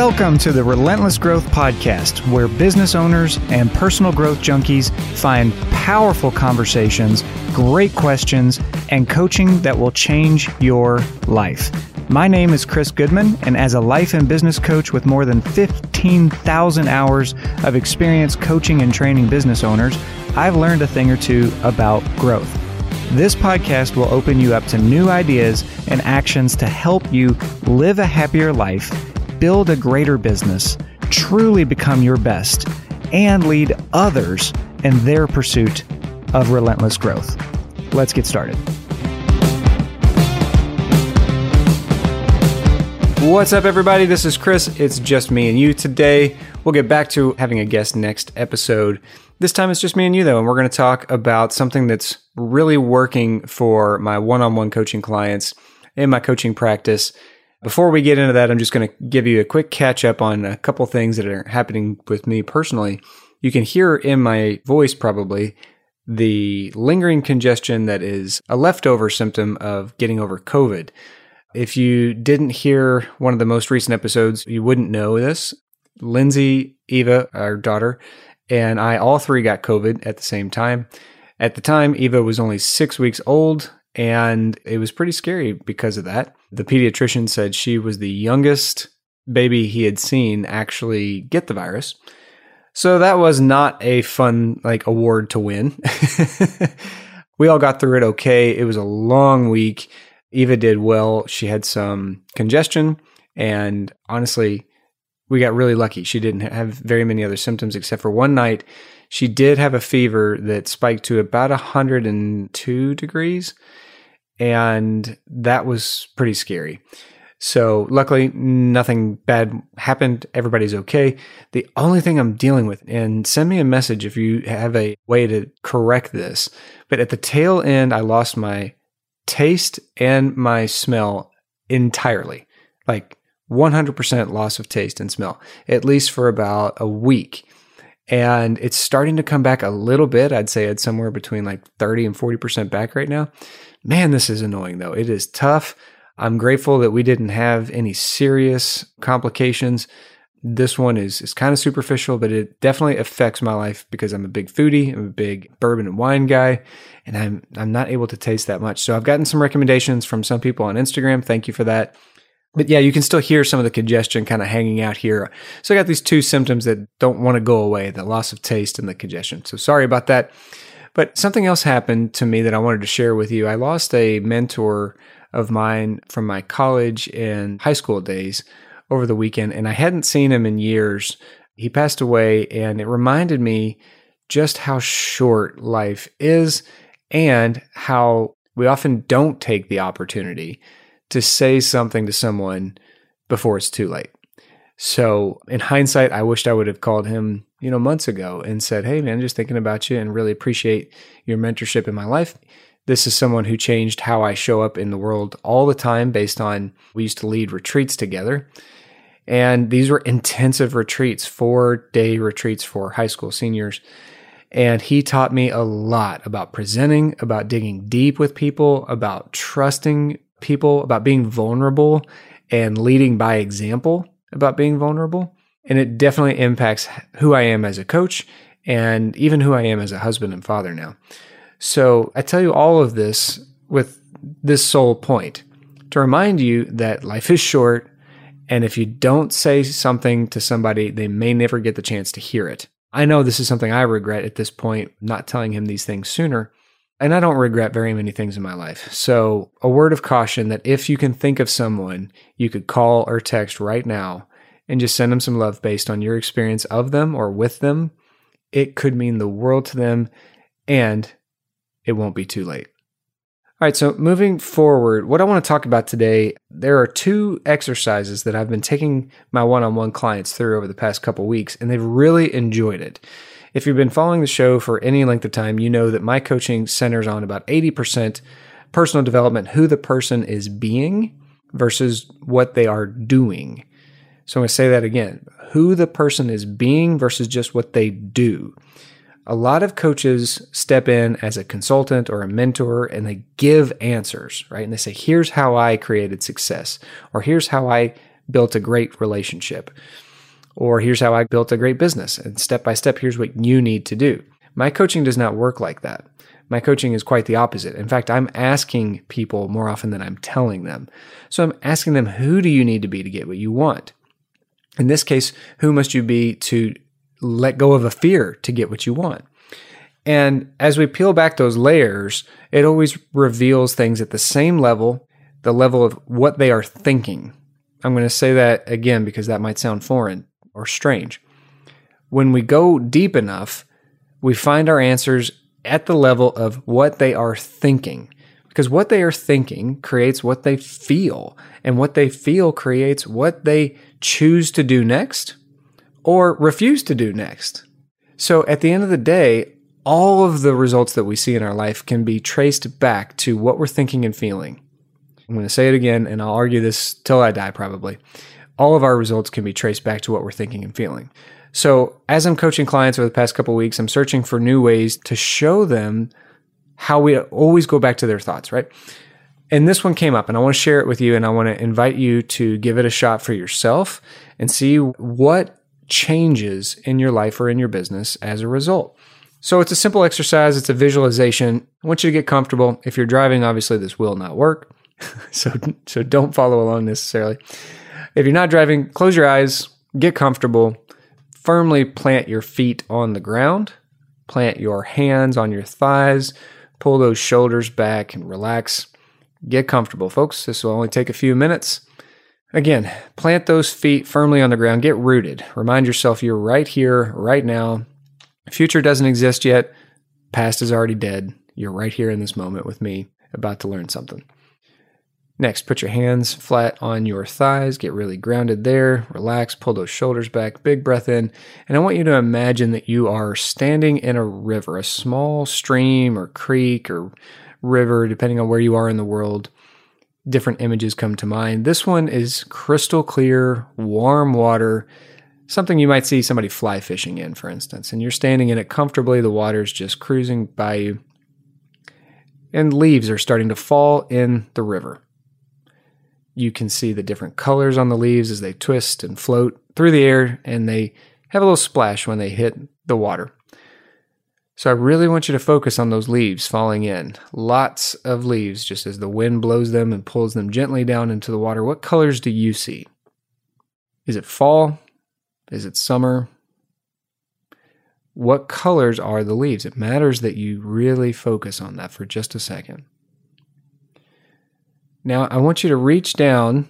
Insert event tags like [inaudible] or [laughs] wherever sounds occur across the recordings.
Welcome to the Relentless Growth Podcast, where business owners and personal growth junkies find powerful conversations, great questions, and coaching that will change your life. My name is Chris Goodman, and as a life and business coach with more than 15,000 hours of experience coaching and training business owners, I've learned a thing or two about growth. This podcast will open you up to new ideas and actions to help you live a happier life build a greater business, truly become your best, and lead others in their pursuit of relentless growth. Let's get started. What's up, everybody? This is Chris. It's just me and you today. We'll get back to having a guest next episode. This time it's just me and you, though, and we're going to talk about something that's really working for my one on one coaching clients in my coaching practice before we get into that, I'm just going to give you a quick catch up on a couple things that are happening with me personally. You can hear in my voice probably the lingering congestion that is a leftover symptom of getting over COVID. If you didn't hear one of the most recent episodes, you wouldn't know this. Lindsay, Eva, our daughter, and I all three got COVID at the same time. At the time, Eva was only six weeks old, and it was pretty scary because of that. The pediatrician said she was the youngest baby he had seen actually get the virus. So that was not a fun like award to win. [laughs] we all got through it okay. It was a long week. Eva did well. She had some congestion and honestly, we got really lucky. She didn't have very many other symptoms except for one night. She did have a fever that spiked to about 102 degrees and that was pretty scary. So luckily, nothing bad happened. Everybody's okay. The only thing I'm dealing with, and send me a message if you have a way to correct this. But at the tail end, I lost my taste and my smell entirely. Like 100% loss of taste and smell, at least for about a week. And it's starting to come back a little bit. I'd say it's somewhere between like 30 and 40% back right now. Man, this is annoying though. It is tough. I'm grateful that we didn't have any serious complications. This one is is kind of superficial, but it definitely affects my life because I'm a big foodie, I'm a big bourbon and wine guy, and I'm I'm not able to taste that much. So I've gotten some recommendations from some people on Instagram. Thank you for that. But yeah, you can still hear some of the congestion kind of hanging out here. So I got these two symptoms that don't want to go away, the loss of taste and the congestion. So sorry about that. But something else happened to me that I wanted to share with you. I lost a mentor of mine from my college and high school days over the weekend, and I hadn't seen him in years. He passed away, and it reminded me just how short life is and how we often don't take the opportunity to say something to someone before it's too late. So, in hindsight, I wished I would have called him you know, months ago and said, Hey, man, just thinking about you and really appreciate your mentorship in my life. This is someone who changed how I show up in the world all the time based on we used to lead retreats together. And these were intensive retreats, four day retreats for high school seniors. And he taught me a lot about presenting, about digging deep with people, about trusting people, about being vulnerable and leading by example about being vulnerable. And it definitely impacts who I am as a coach and even who I am as a husband and father now. So I tell you all of this with this sole point to remind you that life is short. And if you don't say something to somebody, they may never get the chance to hear it. I know this is something I regret at this point, not telling him these things sooner. And I don't regret very many things in my life. So, a word of caution that if you can think of someone you could call or text right now and just send them some love based on your experience of them or with them, it could mean the world to them and it won't be too late. All right, so moving forward, what I want to talk about today, there are two exercises that I've been taking my one on one clients through over the past couple weeks, and they've really enjoyed it. If you've been following the show for any length of time, you know that my coaching centers on about 80% personal development, who the person is being versus what they are doing. So I'm going to say that again who the person is being versus just what they do. A lot of coaches step in as a consultant or a mentor and they give answers, right? And they say, here's how I created success, or here's how I built a great relationship. Or here's how I built a great business. And step by step, here's what you need to do. My coaching does not work like that. My coaching is quite the opposite. In fact, I'm asking people more often than I'm telling them. So I'm asking them, who do you need to be to get what you want? In this case, who must you be to let go of a fear to get what you want? And as we peel back those layers, it always reveals things at the same level, the level of what they are thinking. I'm going to say that again because that might sound foreign or strange. When we go deep enough, we find our answers at the level of what they are thinking. Because what they are thinking creates what they feel, and what they feel creates what they choose to do next or refuse to do next. So at the end of the day, all of the results that we see in our life can be traced back to what we're thinking and feeling. I'm going to say it again, and I'll argue this till I die probably. All of our results can be traced back to what we're thinking and feeling. So, as I'm coaching clients over the past couple weeks, I'm searching for new ways to show them how we always go back to their thoughts, right? And this one came up, and I want to share it with you, and I want to invite you to give it a shot for yourself and see what changes in your life or in your business as a result. So it's a simple exercise, it's a visualization. I want you to get comfortable. If you're driving, obviously this will not work. [laughs] so so don't follow along necessarily. If you're not driving, close your eyes, get comfortable, firmly plant your feet on the ground, plant your hands on your thighs, pull those shoulders back and relax. Get comfortable, folks. This will only take a few minutes. Again, plant those feet firmly on the ground. Get rooted. Remind yourself you're right here, right now. Future doesn't exist yet. Past is already dead. You're right here in this moment with me, about to learn something. Next, put your hands flat on your thighs. Get really grounded there. Relax. Pull those shoulders back. Big breath in. And I want you to imagine that you are standing in a river, a small stream or creek or river, depending on where you are in the world. Different images come to mind. This one is crystal clear, warm water something you might see somebody fly fishing in, for instance, and you're standing in it comfortably, the water's just cruising by you, and leaves are starting to fall in the river. You can see the different colors on the leaves as they twist and float through the air, and they have a little splash when they hit the water. So I really want you to focus on those leaves falling in. Lots of leaves, just as the wind blows them and pulls them gently down into the water. What colors do you see? Is it fall? Is it summer? What colors are the leaves? It matters that you really focus on that for just a second. Now, I want you to reach down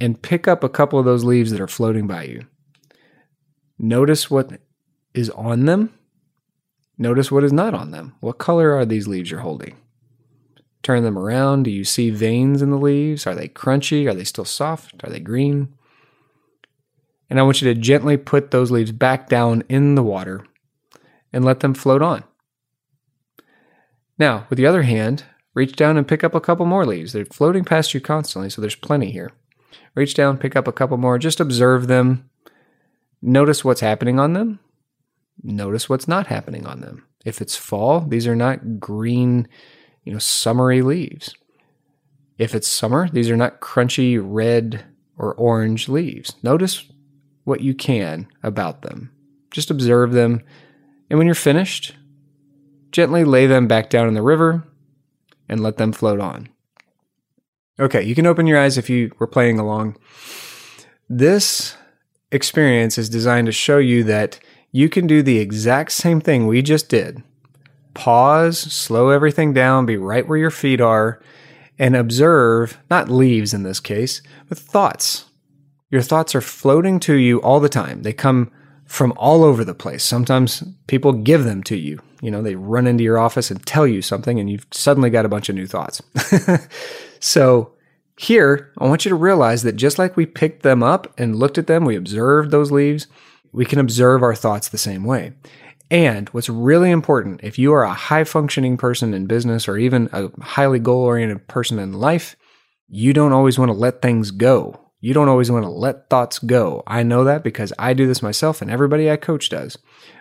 and pick up a couple of those leaves that are floating by you. Notice what is on them. Notice what is not on them. What color are these leaves you're holding? Turn them around. Do you see veins in the leaves? Are they crunchy? Are they still soft? Are they green? And I want you to gently put those leaves back down in the water and let them float on. Now, with the other hand, reach down and pick up a couple more leaves. They're floating past you constantly, so there's plenty here. Reach down, pick up a couple more, just observe them. Notice what's happening on them. Notice what's not happening on them. If it's fall, these are not green, you know, summery leaves. If it's summer, these are not crunchy red or orange leaves. Notice what you can about them. Just observe them, and when you're finished, gently lay them back down in the river and let them float on. Okay, you can open your eyes if you were playing along. This experience is designed to show you that you can do the exact same thing we just did. Pause, slow everything down, be right where your feet are, and observe, not leaves in this case, but thoughts. Your thoughts are floating to you all the time. They come from all over the place. Sometimes people give them to you. You know, they run into your office and tell you something, and you've suddenly got a bunch of new thoughts. [laughs] so, here, I want you to realize that just like we picked them up and looked at them, we observed those leaves, we can observe our thoughts the same way. And what's really important, if you are a high functioning person in business or even a highly goal oriented person in life, you don't always want to let things go. You don't always want to let thoughts go. I know that because I do this myself and everybody I coach does.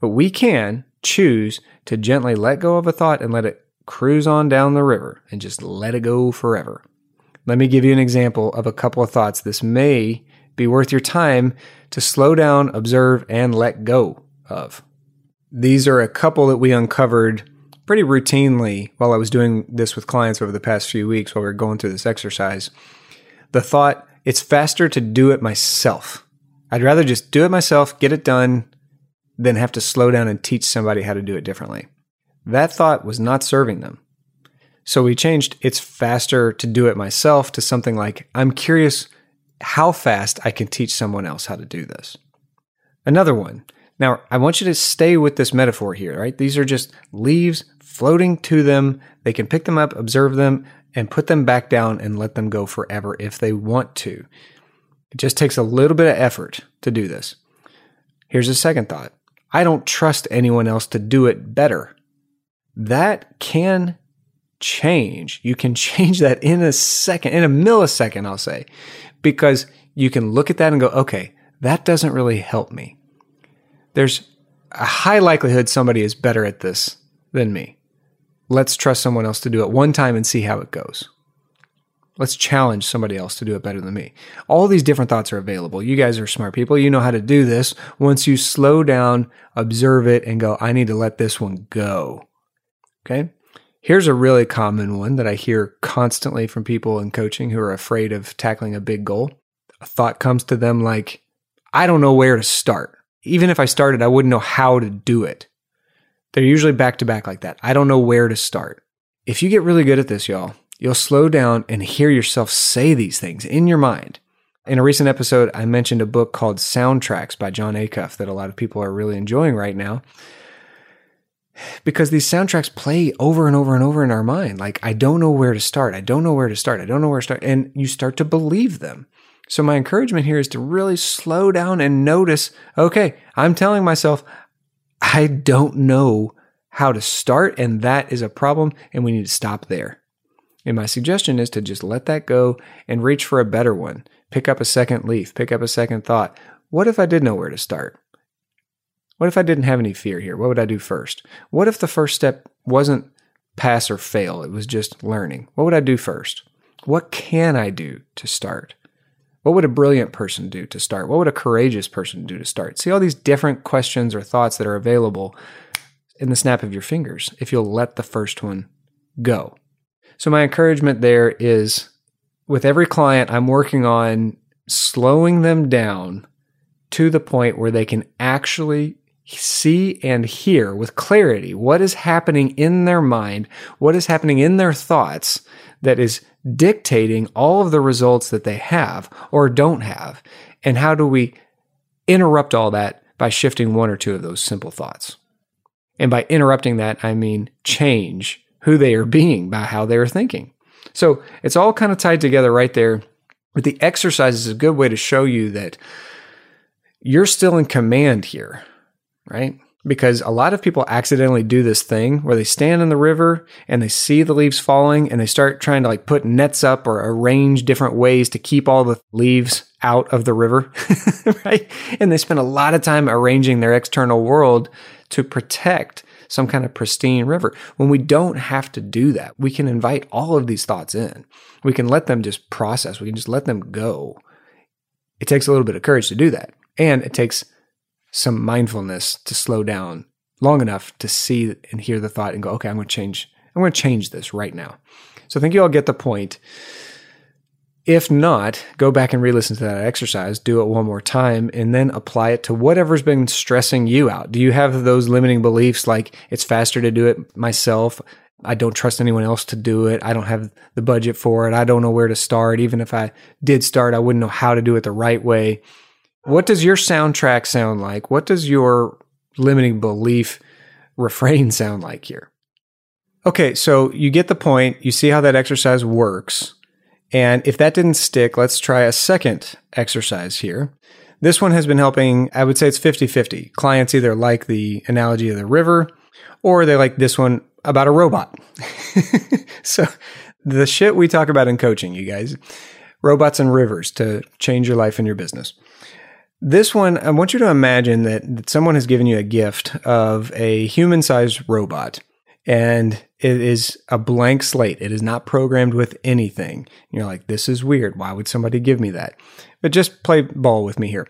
But we can choose to gently let go of a thought and let it cruise on down the river and just let it go forever. Let me give you an example of a couple of thoughts. This may be worth your time to slow down, observe, and let go of? These are a couple that we uncovered pretty routinely while I was doing this with clients over the past few weeks while we were going through this exercise. The thought, it's faster to do it myself. I'd rather just do it myself, get it done, than have to slow down and teach somebody how to do it differently. That thought was not serving them. So we changed it's faster to do it myself to something like I'm curious how fast I can teach someone else how to do this. Another one. Now, I want you to stay with this metaphor here, right? These are just leaves floating to them. They can pick them up, observe them, and put them back down and let them go forever if they want to. It just takes a little bit of effort to do this. Here's a second thought I don't trust anyone else to do it better. That can change. You can [laughs] change that in a second, in a millisecond, I'll say, because you can look at that and go, okay, that doesn't really help me. There's a high likelihood somebody is better at this than me. Let's trust someone else to do it one time and see how it goes. Let's challenge somebody else to do it better than me. All these different thoughts are available. You guys are smart people. You know how to do this. Once you slow down, observe it, and go, I need to let this one go. Okay. Here's a really common one that I hear constantly from people in coaching who are afraid of tackling a big goal. A thought comes to them like, I don't know where to start. Even if I started, I wouldn't know how to do it. They're usually back to back like that. I don't know where to start. If you get really good at this, y'all, you'll slow down and hear yourself say these things in your mind. In a recent episode, I mentioned a book called Soundtracks by Jon Acuff that a lot of people are really enjoying right now. Because these soundtracks play over and over and over in our mind. Like, I don't know where to start. I don't know where to start. I don't know where to start. And you start to believe them. So, my encouragement here is to really slow down and notice okay, I'm telling myself, I don't know how to start, and that is a problem, and we need to stop there. And my suggestion is to just let that go and reach for a better one. Pick up a second leaf, pick up a second thought. What if I did know where to start? What if I didn't have any fear here? What would I do first? What if the first step wasn't pass or fail? It was just learning. What would I do first? What can I do to start? What would a brilliant person do to start? What would a courageous person do to start? See all these different questions or thoughts that are available in the snap of your fingers if you'll let the first one go. So, my encouragement there is with every client, I'm working on slowing them down to the point where they can actually see and hear with clarity what is happening in their mind, what is happening in their thoughts that is dictating all of the results that they have or don't have. And how do we interrupt all that by shifting one or two of those simple thoughts? And by interrupting that, I mean change who they are being by how they are thinking. So it's all kind of tied together right there. But the exercise is a good way to show you that you're still in command here, right? Because a lot of people accidentally do this thing where they stand in the river and they see the leaves falling and they start trying to like put nets up or arrange different ways to keep all the leaves out of the river, [laughs] right? And they spend a lot of time arranging their external world to protect some kind of pristine river. When we don't have to do that, we can invite all of these thoughts in. We can let them just process, we can just let them go. It takes a little bit of courage to do that. And it takes some mindfulness to slow down long enough to see and hear the thought and go, okay, I'm going to change. I'm going to change this right now. So I think you all get the point. If not, go back and re listen to that exercise, do it one more time, and then apply it to whatever's been stressing you out. Do you have those limiting beliefs like it's faster to do it myself? I don't trust anyone else to do it. I don't have the budget for it. I don't know where to start. Even if I did start, I wouldn't know how to do it the right way. What does your soundtrack sound like? What does your limiting belief [laughs] refrain sound like here? Okay, so you get the point. You see how that exercise works. And if that didn't stick, let's try a second exercise here. This one has been helping, I would say it's 50 50. Clients either like the analogy of the river or they like this one about a robot. [laughs] so, the shit we talk about in coaching, you guys, robots and rivers to change your life and your business. This one, I want you to imagine that, that someone has given you a gift of a human sized robot and it is a blank slate. It is not programmed with anything. And you're like, this is weird. Why would somebody give me that? But just play ball with me here.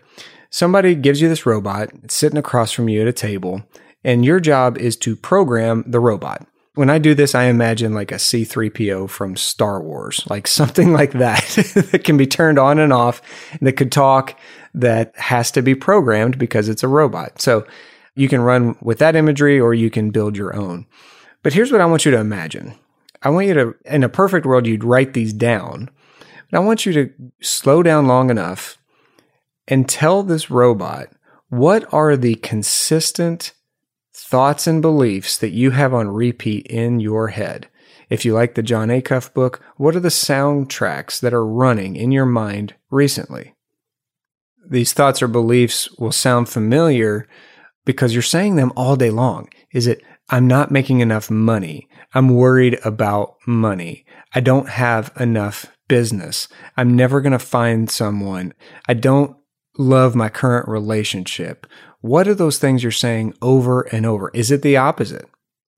Somebody gives you this robot, it's sitting across from you at a table, and your job is to program the robot. When I do this, I imagine like a C3PO from Star Wars, like [laughs] something like that [laughs] that can be turned on and off, that could talk, that has to be programmed because it's a robot. So you can run with that imagery or you can build your own. But here's what I want you to imagine. I want you to, in a perfect world, you'd write these down. But I want you to slow down long enough and tell this robot what are the consistent thoughts and beliefs that you have on repeat in your head. If you like the Jon Acuff book, what are the soundtracks that are running in your mind recently? These thoughts or beliefs will sound familiar because you're saying them all day long. Is it, I'm not making enough money. I'm worried about money. I don't have enough business. I'm never going to find someone. I don't love my current relationship. What are those things you're saying over and over? Is it the opposite?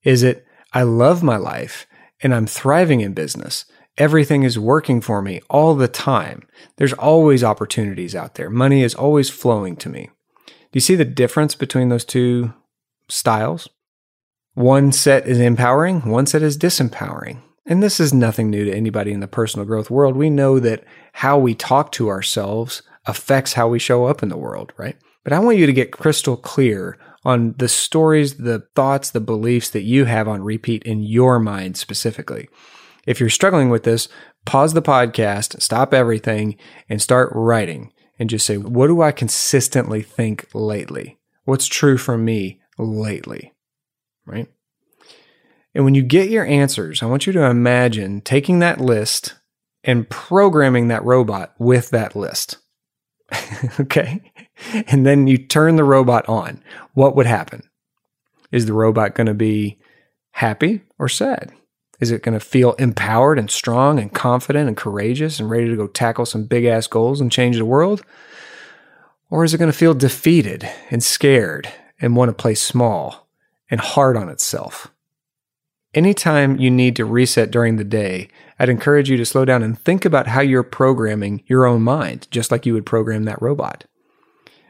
Is it, I love my life and I'm thriving in business? Everything is working for me all the time. There's always opportunities out there. Money is always flowing to me. Do you see the difference between those two styles? One set is empowering, one set is disempowering. And this is nothing new to anybody in the personal growth world. We know that how we talk to ourselves affects how we show up in the world, right? But I want you to get crystal clear on the stories, the thoughts, the beliefs that you have on repeat in your mind specifically. If you're struggling with this, pause the podcast, stop everything, and start writing and just say, what do I consistently think lately? What's true for me lately? right? And when you get your answers, I want you to imagine taking that list and programming that robot with that list. [laughs] okay. [laughs] And then you turn the robot on. What would happen? Is the robot going to be happy or sad? Is it going to feel empowered and strong and confident and courageous and ready to go tackle some big ass goals and change the world? Or is it going to feel defeated and scared and want to play small and hard on itself. Anytime you need to reset during the day, I'd encourage you to slow down and think about how you're programming your own mind, just like you would program that robot.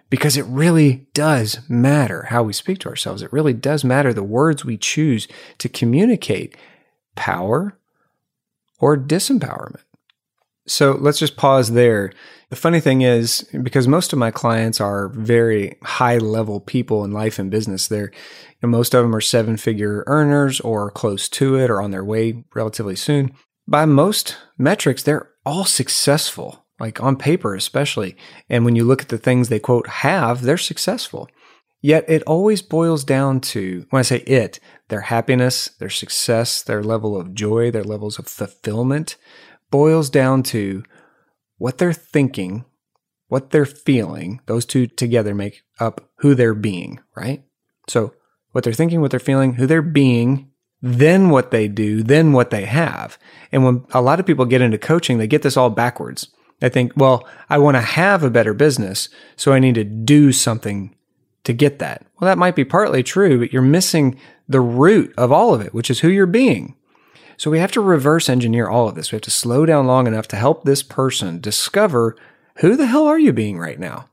Because it really does matter how we speak to ourselves. It really does matter the words we choose to communicate power or disempowerment. So let's just pause there. The funny thing is, because most of my clients are very high level people in life and business, they're you know, most of them are seven figure earners or close to it or on their way relatively soon. By most metrics, they're all successful, like on paper, especially. And when you look at the things they quote have, they're successful. Yet it always boils down to, when I say it, their happiness, their success, their level of joy, their levels of fulfillment boils down to what they're thinking, what they're feeling. Those two together make up who they're being, right? So what they're thinking, what they're feeling, who they're being, then what they do, then what they have. And when a lot of people get into coaching, they get this all backwards. They think, well, I want to have a better business, so I need to do something to get that. Well, that might be partly true, but you're missing the root of all of it, which is who you're being. So we have to reverse engineer all of this. We have to slow down long enough to help this person discover who the hell are you being right now?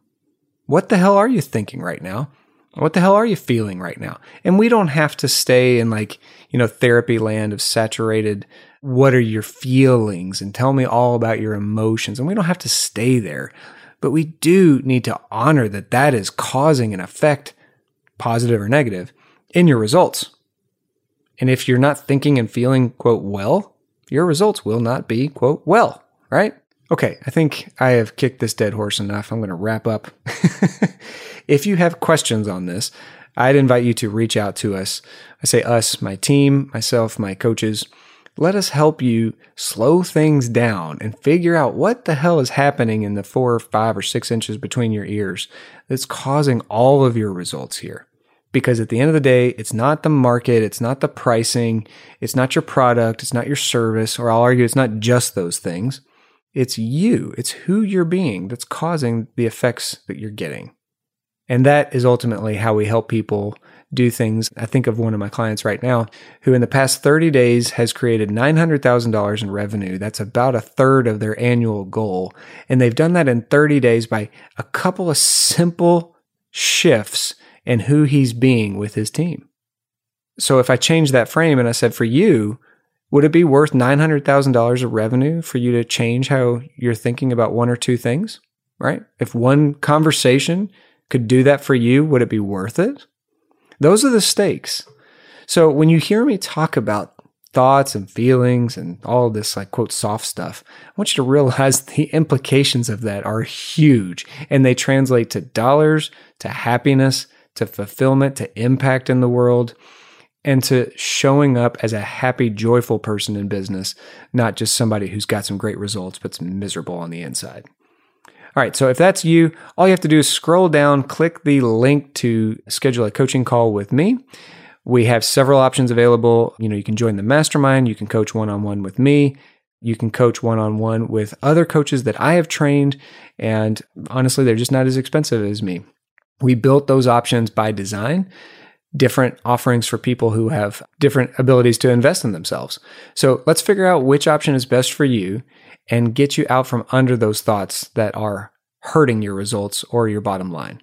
What the hell are you thinking right now? What the hell are you feeling right now? And we don't have to stay in like, you know, therapy land of saturated, what are your feelings and tell me all about your emotions. And we don't have to stay there, but we do need to honor that that is causing an effect, positive or negative, in your results. And if you're not thinking and feeling, quote, well, your results will not be, quote, well, right? Okay, I think I have kicked this dead horse enough. I'm going to wrap up. [laughs] if you have questions on this, I'd invite you to reach out to us. I say us, my team, myself, my coaches. Let us help you slow things down and figure out what the hell is happening in the four or five or six inches between your ears that's causing all of your results here. Because at the end of the day, it's not the market, it's not the pricing, it's not your product, it's not your service, or I'll argue it's not just those things. It's you, it's who you're being that's causing the effects that you're getting. And that is ultimately how we help people do things. I think of one of my clients right now who, in the past 30 days, has created $900,000 in revenue. That's about a third of their annual goal. And they've done that in 30 days by a couple of simple shifts in who he's being with his team. So if I change that frame and I said, for you, would it be worth $900,000 of revenue for you to change how you're thinking about one or two things? Right? If one conversation could do that for you, would it be worth it? Those are the stakes. So when you hear me talk about thoughts and feelings and all this like quote soft stuff, I want you to realize [laughs] the implications of that are huge and they translate to dollars, to happiness, to fulfillment, to impact in the world and to showing up as a happy, joyful person in business, not just somebody who's got some great results but's miserable on the inside. All right, so if that's you, all you have to do is scroll down, click the link to schedule a coaching call with me. We have several options available. You know, you can join the mastermind, you can coach one on one with me, you can coach one on one with other coaches that I have trained, and honestly, they're just not as expensive as me. We built those options by design different offerings for people who have different abilities to invest in themselves. So let's figure out which option is best for you and get you out from under those thoughts that are hurting your results or your bottom line.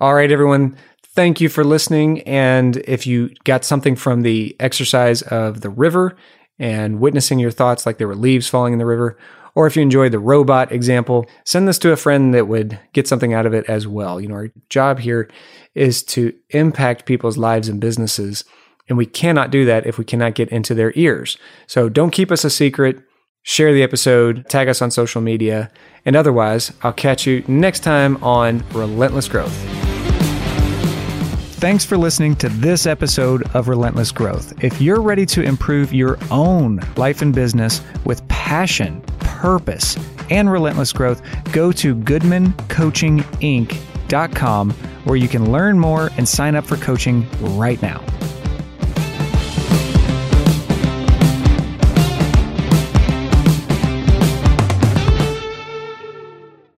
All right, everyone. Thank you for listening. And if you got something from the exercise of the river and witnessing your thoughts like there were leaves falling in the river, or if you enjoyed the robot example, send this to a friend that would get something out of it as well. You know, our job here is to impact people's lives and businesses. And we cannot do that if we cannot get into their ears. So don't keep us a secret. Share the episode, tag us on social media, and otherwise, I'll catch you next time on Relentless Growth. Thanks for listening to this episode of Relentless Growth. If you're ready to improve your own life and business with passion, purpose, and relentless growth, go to goodmancoachinginc.com where you can learn more and sign up for coaching right now.